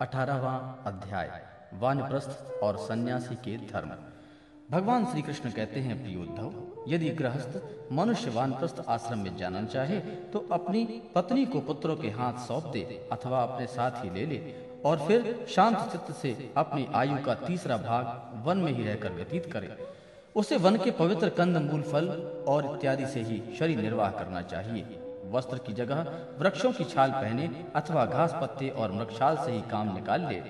अठारहवा अध्याय, वानप्रस्थ और सन्यासी के धर्म। भगवान श्री कृष्ण कहते हैं प्रियोद्धव यदि गृहस्थ मनुष्य वानप्रस्थ आश्रम में जाना चाहे तो अपनी पत्नी को पुत्रों के हाथ सौंप दे अथवा अपने साथ ही ले ले और फिर शांत चित्त से अपनी आयु का तीसरा भाग वन में ही रहकर व्यतीत करे। उसे वन के पवित्र कंद मूल फल और इत्यादि से ही शरीर निर्वाह करना चाहिए। वस्त्र की जगह वृक्षों की छाल पहने अथवा घास पत्ते और मृक्षाल से ही काम निकाल ले।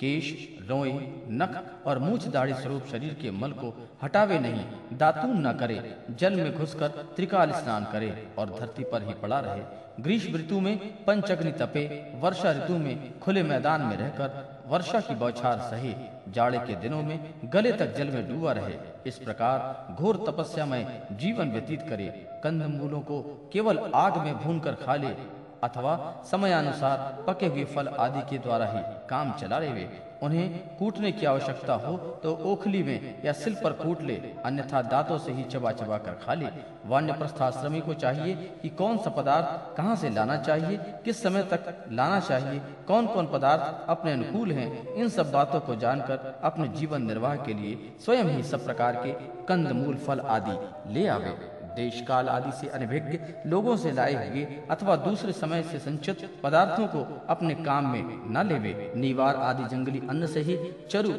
केश, रोए, नख और मूछ दाढ़ी स्वरूप शरीर के मल को हटावे नहीं, दातून न करे, जल में घुसकर त्रिकाल स्नान करे और धरती पर ही पड़ा रहे। ग्रीष्म ऋतु में पंचग्नि तपे, वर्षा ऋतु में खुले मैदान में रहकर वर्षा की बौछार सहे। जाड़े के दिनों में गले तक जल में डूबा रहे। इस प्रकार घोर तपस्या में जीवन व्यतीत करे। कंद मूलों को केवल आग में भूनकर खा ले अथवा समयानुसार पके हुए फल आदि के द्वारा ही काम चला रहे हुए। उन्हें कूटने की आवश्यकता हो तो ओखली में या सिल पर कूट ले, अन्यथा दांतों से ही चबा चबा कर खा ले। वान्य प्रस्थाश्रमी को चाहिए कि कौन सा पदार्थ कहाँ से लाना चाहिए, किस समय तक लाना चाहिए कौन कौन पदार्थ अपने अनुकूल हैं, इन सब बातों को जानकर अपने जीवन निर्वाह के लिए स्वयं ही सब प्रकार के कंद मूल फल आदि ले आवे। देश काल आदि से अनभिज्ञ लोगों से लाए हुए अथवा दूसरे समय से संचित पदार्थों को अपने काम में न लेवे, निवार आदि जंगली अन्न से ही चरु,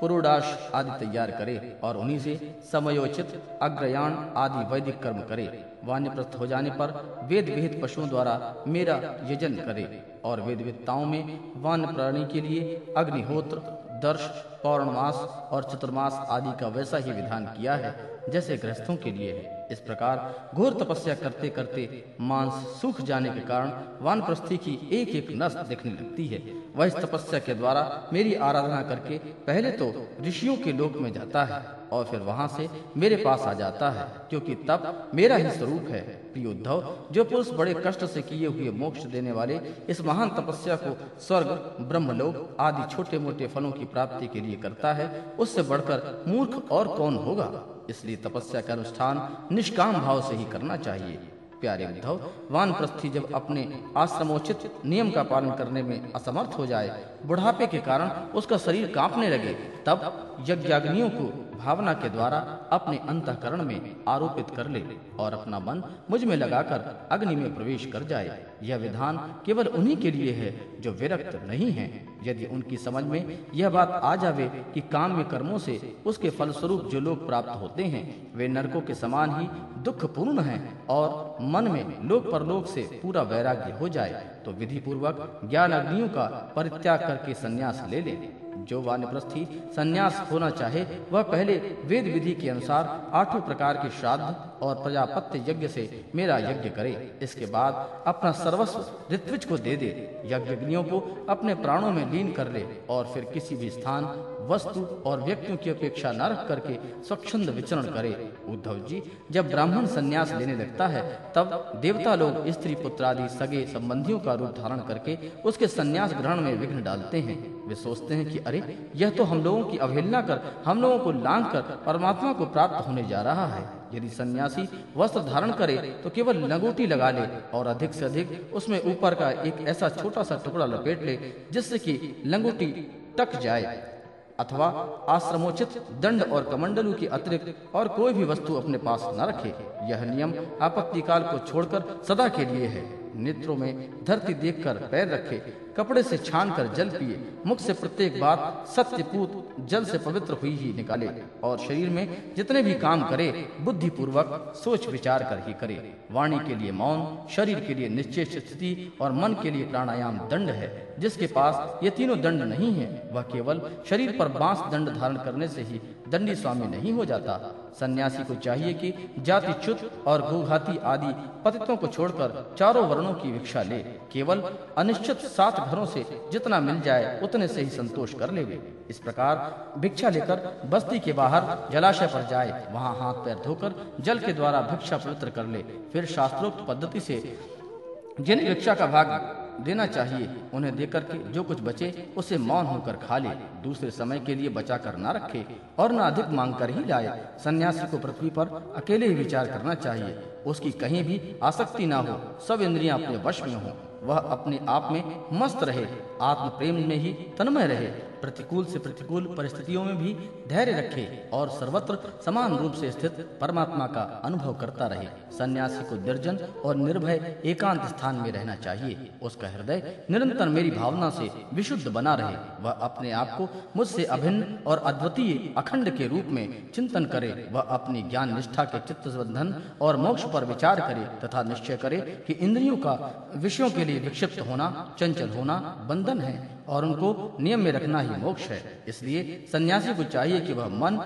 पुरोडाश आदि तैयार करे और उन्हीं से समयोचित अग्रयाण आदि वैदिक कर्म करे। वान्य वान्यप्रस्थ हो जाने पर वेद विहित पशुओं द्वारा मेरा यजन करे और वेद वेदताओं में वान प्राणी के लिए अग्निहोत्र, दर्श, पौर्णमास और चतुर्मास आदि का वैसा ही विधान किया है। जैसे ग्रस्तों के लिए है। इस प्रकार घोर तपस्या करते करते मांस सूख जाने के कारण वानप्रस्थी की एक एक नस दिखने लगती है। वह इस तपस्या के द्वारा मेरी आराधना करके पहले तो ऋषियों के लोक में जाता है और फिर वहाँ से मेरे पास आ जाता है, क्योंकि तब मेरा ही स्वरूप है। प्रियोद्धव जो पुरुष बड़े कष्ट से किए हुए मोक्ष देने वाले इस महान तपस्या को स्वर्ग, ब्रह्मलोक आदि छोटे मोटे फलों की प्राप्ति के लिए करता है, उससे बढ़कर मूर्ख और कौन होगा? इसलिए तपस्या का अनुष्ठान निष्काम भाव से ही करना चाहिए। प्यारे उद्धव, वानप्रस्थी जब अपने आश्रमोचित नियम का पालन करने में असमर्थ हो जाए, बुढ़ापे के कारण उसका शरीर कांपने लगे, तब यज्ञाग्नियों को भावना के द्वारा अपने अंतकरण में आरोपित कर ले और अपना मन मुझमें लगाकर अग्नि में प्रवेश कर जाए। यह विधान केवल उन्हीं के लिए है जो विरक्त नहीं है। यदि उनकी समझ में यह बात आ जावे कि काम में कर्मों से उसके फलस्वरूप जो लोग प्राप्त होते हैं, वे नरकों के समान ही दुख पूर्ण हैं और मन में लोक परलोक से पूरा वैराग्य हो जाए तो विधि पूर्वक ज्ञान अग्नियों का परित्याग करके संन्यास ले ले। जो वानप्रस्थी संन्यास होना चाहे, वह पहले वेद विधि के अनुसार आठों प्रकार के श्राद्ध और प्रजापत्य यज्ञ से मेरा यज्ञ करे। इसके बाद अपना सर्वस्व ऋत्विज को दे दे। यज्ञ को अपने प्राणों में लीन कर ले और फिर किसी भी स्थान, वस्तु और व्यक्तियों की अपेक्षा न रख करके स्वच्छंद विचरण करे। उद्धव जी, जब ब्राह्मण संन्यास लेने लगता है, तब देवता लोग, स्त्री पुत्र आदि सगे संबंधियों का रूप धारण करके उसके संन्यास ग्रहण में विघ्न डालते हैं। वे सोचते हैं कि अरे, यह तो हम लोगों की अवहेलना कर, हम लोगों को लांग कर परमात्मा को प्राप्त होने जा रहा है। यदि सन्यासी वस्त्र धारण करे तो केवल लंगोटी लगा ले और अधिक से अधिक उसमें ऊपर का एक ऐसा छोटा सा टुकड़ा लपेट ले, जिससे कि लंगोटी टक जाए। अथवा आश्रमोचित दंड और कमंडलू के अतिरिक्त और कोई भी वस्तु अपने पास न रखे। यह नियम आपत्ति काल को छोड़कर सदा के लिए है। नेत्रों में धरती देखकर पैर रखे, कपड़े से छान कर जल पिए, मुख से प्रत्येक बात सत्यपूत, जल से पवित्र हुई ही निकाले और शरीर में जितने भी काम करे बुद्धि पूर्वक सोच विचार कर ही करे। वाणी के लिए मौन, शरीर के लिए निश्चय स्थिति और मन के लिए प्राणायाम दंड है, जिसके पास ये तीनों दंड नहीं है। वह केवल शरीर पर बाँस दंड धारण करने से ही दंडी स्वामी नहीं हो जाता। सन्यासी को चाहिए कि जाति चुत और गोघाती आदि पतितों को छोड़कर चारों वर्णों की भिक्षा ले। केवल अनिश्चित सात घरों से जितना मिल जाए, उतने से ही संतोष कर ले इस प्रकार भिक्षा लेकर बस्ती के बाहर जलाशय पर जाए, वहाँ हाथ पैर धोकर जल के द्वारा भिक्षा पवित्र कर ले। फिर शास्त्रोक्त पद्धति से जिन भिक्षा का भाग देना चाहिए। उन्हें देकर के जो कुछ बचे, उसे मौन होकर खा ले। दूसरे समय के लिए बचा कर न रखे और न अधिक मांग कर ही लाए। सन्यासी को पृथ्वी पर अकेले ही विचार करना चाहिए। उसकी कहीं भी आसक्ति ना हो, सब इंद्रियाँ अपने वश में हो। वह अपने आप में मस्त रहे आत्म प्रेम में ही तन्मय रहे, प्रतिकूल से प्रतिकूल परिस्थितियों में भी धैर्य रखे और सर्वत्र समान रूप से स्थित परमात्मा का अनुभव करता रहे। सन्यासी को निर्जन और निर्भय एकांत स्थान में रहना चाहिए। उसका हृदय निरंतर मेरी भावना से विशुद्ध बना रहे। वह अपने आप को मुझसे अभिन्न और अद्वितीय अखंड के रूप में चिंतन करे। वह अपनी ज्ञान निष्ठा के चित्त बंधन और मोक्ष पर विचार करे तथा निश्चय करे कि इंद्रियों का विषयों के लिए विक्षिप्त होना, चंचल होना बंधन है और उनको नियम में रखना ही मोक्ष है। इसलिए सन्यासी को चाहिए कि वह मन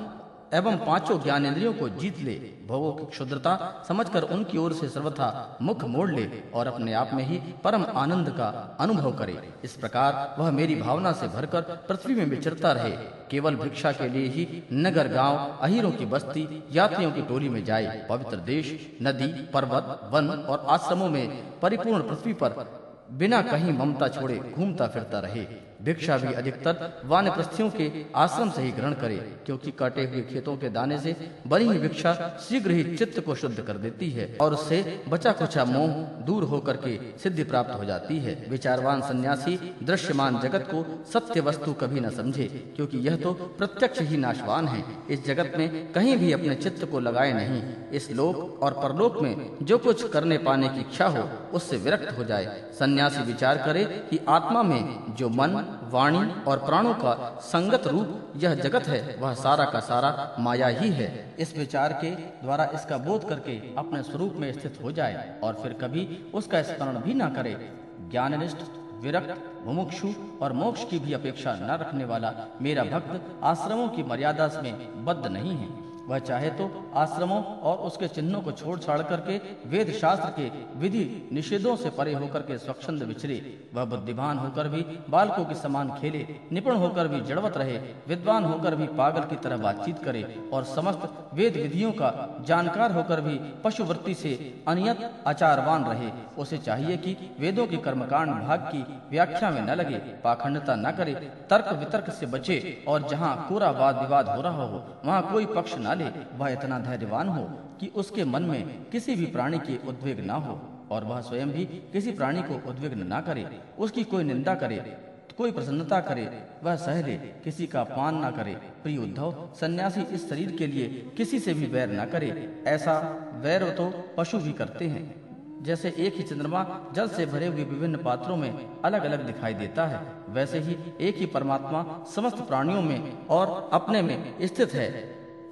एवं पाँचों ज्ञान इंद्रियों को जीत ले। भोगों की क्षुद्रता समझकर उनकी ओर से सर्वथा मुख मोड़ ले और अपने आप में ही परम आनंद का अनुभव करे। इस प्रकार वह मेरी भावना से भरकर पृथ्वी में विचरता रहे। केवल भिक्षा के लिए ही नगर, गाँव, अहिरों की बस्ती, यात्रियों की टोली में जाए। पवित्र देश, नदी, पर्वत, वन और आश्रमों में परिपूर्ण पृथ्वी पर बिना कहीं ममता छोड़े घूमता फिरता रहे। भिक्षा भी अधिकतर वानप्रस्थियों के आश्रम से ही ग्रहण करे, क्योंकि कटे हुए खेतों के दाने से बनी हुई भिक्षा शीघ्र ही चित्त को शुद्ध कर देती है और उससे बचा कुचा मोह दूर होकर के सिद्धि प्राप्त हो जाती है। विचारवान सन्यासी दृश्यमान जगत को सत्य वस्तु कभी न समझे, क्योंकि यह तो प्रत्यक्ष ही नाशवान है। इस जगत में कहीं भी अपने चित्त को लगाए नहीं। इस लोक और परलोक में जो कुछ करने पाने की इच्छा हो, उससे विरक्त हो जाए। सन्यासी विचार करे कि आत्मा में जो मन वाणी और प्राणों का संगत रूप यह जगत है, वह सारा का सारा माया ही है। इस विचार के द्वारा इसका बोध करके अपने स्वरूप में स्थित हो जाए और फिर कभी उसका स्मरण भी ना करे। ज्ञाननिष्ठ, विरक्त, मुमुक्षु और मोक्ष की भी अपेक्षा न रखने वाला मेरा भक्त आश्रमों की मर्यादा में बद्ध नहीं है। वह चाहे तो आश्रमों और उसके चिन्हों को छोड़ छाड़ करके वेद शास्त्र के विधि निषेधों से परे होकर के स्वच्छंद विचरे वह बुद्धिमान होकर भी, बालकों के समान खेले, निपुण होकर भी जड़वत रहे, विद्वान होकर भी पागल की तरह बातचीत करे और समस्त वेद विधियों का जानकार होकर भी पशुवृत्ति से अनियत आचारवान रहे। उसे चाहिए कि वेदों के कर्मकांड भाग की व्याख्या में न लगे, पाखंडता न करे, तर्क वितर्क से बचे और जहाँ पूरा वाद विवाद हो रहा हो, वहाँ कोई पक्ष न ले वह इतना धैर्यवान हो कि उसके मन में किसी भी प्राणी की उद्वेग न हो और वह स्वयं भी किसी प्राणी को उद्विग्न न करे, उसकी कोई निंदा करे, कोई प्रसन्नता करे, वह सह ले किसी का अपमान न करे। प्रिय उद्धव, सन्यासी इस शरीर के लिए किसी से भी वैर न करे, ऐसा वैर तो पशु भी करते हैं। जैसे एक ही चंद्रमा जल से भरे हुए विभिन्न पात्रों में अलग अलग दिखाई देता है, वैसे ही एक ही परमात्मा समस्त प्राणियों में और अपने में स्थित है।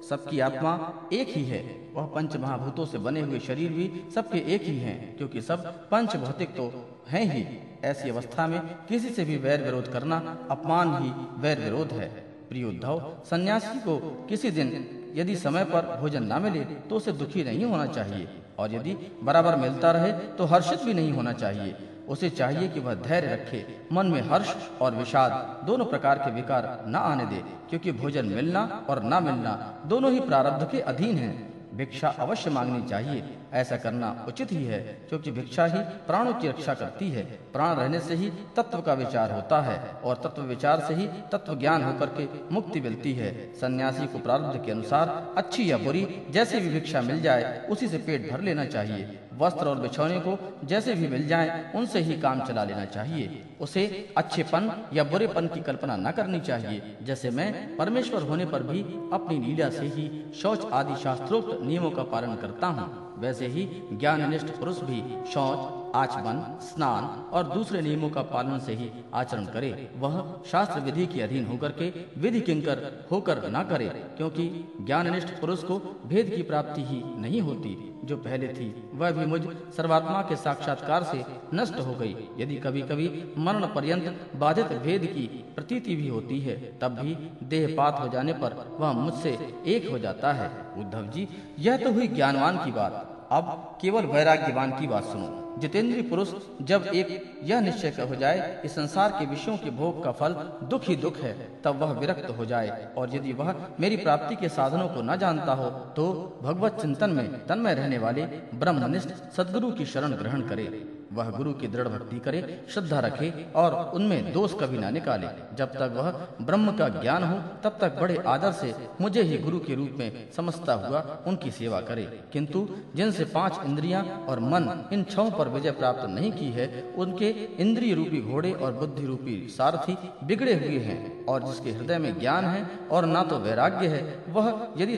सबकी आत्मा एक ही है। वह पंच महाभूतों से बने हुए शरीर भी सबके एक ही हैं, क्योंकि सब पंच भौतिक तो हैं ही। ऐसी अवस्था में किसी से भी वैर विरोध करना अपमान ही वैर विरोध है। प्रिय उद्धव, सन्यासी को किसी दिन यदि समय पर भोजन न मिले तो उसे दुखी नहीं होना चाहिए। और यदि बराबर मिलता रहे तो हर्षित भी नहीं होना चाहिए। उसे चाहिए कि वह धैर्य रखे, मन में हर्ष और विषाद दोनों प्रकार के विकार न आने दे, क्योंकि भोजन मिलना और न मिलना दोनों ही प्रारब्ध के अधीन है। भिक्षा अवश्य मांगनी चाहिए, ऐसा करना उचित ही है, क्योंकि भिक्षा ही प्राणों की रक्षा करती है। प्राण रहने से ही तत्व का विचार होता है, और तत्व विचार से ही तत्व ज्ञान होकर के मुक्ति मिलती है। सन्यासी को प्रारब्ध के अनुसार, अच्छी या बुरी, जैसे भी भिक्षा मिल जाए, उसी से पेट भर लेना चाहिए। वस्त्र और बिछौने को जैसे भी मिल जाए, उनसे ही काम चला लेना चाहिए। उसे अच्छेपन या बुरेपन की कल्पना न करनी चाहिए। जैसे मैं परमेश्वर होने पर भी अपनी लीला से ही शौच आदि शास्त्रोक्त नियमों का पालन करता हूँ। वैसे ही ज्ञाननिष्ठ पुरुष भी शौच, आचमन, स्नान और दूसरे नियमों का पालन से ही आचरण करे। वह शास्त्र विधि के अधीन होकर के विधि किंकर होकर न करे, क्योंकि ज्ञाननिष्ठ पुरुष को भेद की प्राप्ति ही नहीं होती। जो पहले थी, वह भी मुझ सर्वात्मा के साक्षात्कार से नष्ट हो गई। यदि कभी कभी मरण पर्यंत बाधित भेद की प्रतीति भी होती है, तब भी देहपात हो जाने पर वह मुझसे एक हो जाता है। उद्धव जी, यह तो हुई ज्ञानवान की बात। अब केवल वैराग्यवान की बात सुनो। जितेंद्रीय पुरुष, जब एक यह निश्चय हो जाए कि संसार के विषयों के भोग का फल दुख ही दुख है, तब वह विरक्त हो जाए। और यदि वह मेरी प्राप्ति के साधनों को न जानता हो तो भगवत चिंतन में तन्मय रहने वाले ब्रह्मनिष्ठ सदगुरु की शरण ग्रहण करे। वह गुरु की दृढ़ भक्ति करे, श्रद्धा रखे और उनमें दोष कभी ना निकाले। जब तक वह ब्रह्म का ज्ञान हो, तब तक बड़े आदर से मुझे ही गुरु के रूप में समझता हुआ उनकी सेवा करे। किंतु जिनसे पाँच इंद्रियाँ और मन इन छह पर विजय प्राप्त नहीं की है, उनके इंद्रिय रूपी घोड़े और बुद्धि रूपी सारथी बिगड़े हुए हैं, और जिसके हृदय में ज्ञान है और ना तो वैराग्य है, वह यदि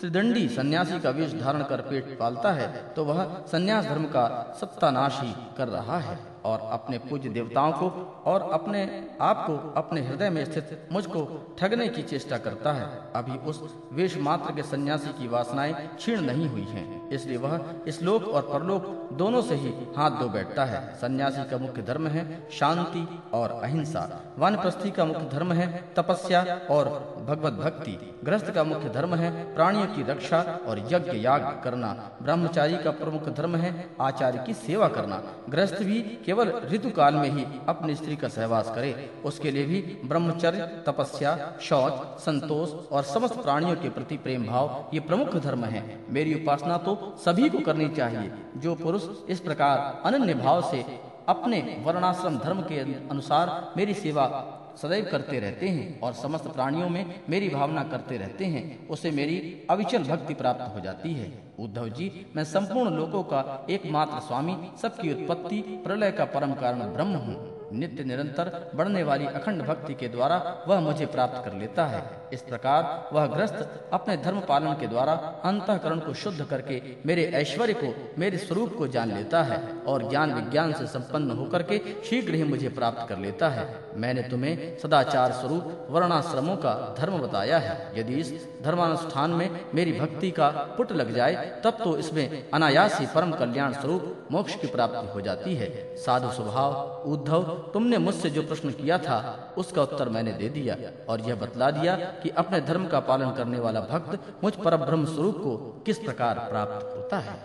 त्रिदंडी सन्यासी का वेश धारण कर पेट पालता है तो वह सन्यास धर्म का सत्तानाश ही कर रहा है, और अपने पूज्य देवताओं को और अपने आप को अपने हृदय में स्थित मुझको ठगने की चेष्टा करता है। अभी उस वेश मात्र के सन्यासी की वासनाएँ क्षीण नहीं हुई हैं। इसलिए वह इस लोक और परलोक दोनों से ही हाथ धो बैठता है। सन्यासी का मुख्य धर्म है शांति और अहिंसा। वानप्रस्थी का मुख्य धर्म है तपस्या और भगवत भक्ति। गृहस्थ का मुख्य धर्म है प्राणियों की रक्षा और यज्ञ याग करना। ब्रह्मचारी का प्रमुख धर्म है आचार्य की सेवा करना। गृहस्थ भी केवल ऋतु काल में ही अपनी स्त्री का सहवास करे। उसके लिए भी ब्रह्मचर्य, तपस्या, शौच, संतोष और समस्त प्राणियों के प्रति प्रेम भाव ये प्रमुख धर्म है। मेरी उपासना तो सभी को करनी चाहिए, जो पुरुष इस प्रकार अनन्य भाव से अपने वर्णाश्रम धर्म के अनुसार मेरी सेवा सदैव करते रहते हैं और समस्त प्राणियों में मेरी भावना करते रहते हैं उसे मेरी अविचल भक्ति प्राप्त हो जाती है। उद्धव जी, मैं संपूर्ण लोगों का एकमात्र स्वामी, सबकी उत्पत्ति, प्रलय का परम कारण ब्रह्म हूँ। नित्य निरंतर बढ़ने वाली अखंड भक्ति के द्वारा वह मुझे प्राप्त कर लेता है। इस प्रकार वह ग्रस्त अपने धर्म पालन के द्वारा अंतकरण को शुद्ध करके मेरे ऐश्वर्य को, मेरे स्वरूप को जान लेता है और ज्ञान विज्ञान से संपन्न होकर के शीघ्र ही मुझे प्राप्त कर लेता है। मैंने तुम्हें सदाचार स्वरूप वर्णाश्रमों का धर्म बताया है। यदि इस धर्मानुष्ठान में मेरी भक्ति का पुट लग जाए, तब तो इसमें अनायास ही परम कल्याण स्वरूप मोक्ष की प्राप्ति हो जाती है। साधु स्वभाव, उद्धव, तुमने मुझसे जो प्रश्न किया था, उसका उत्तर मैंने दे दिया और यह बतला दिया कि अपने धर्म का पालन करने वाला भक्त मुझ पर ब्रह्म स्वरूप को किस प्रकार प्राप्त होता है?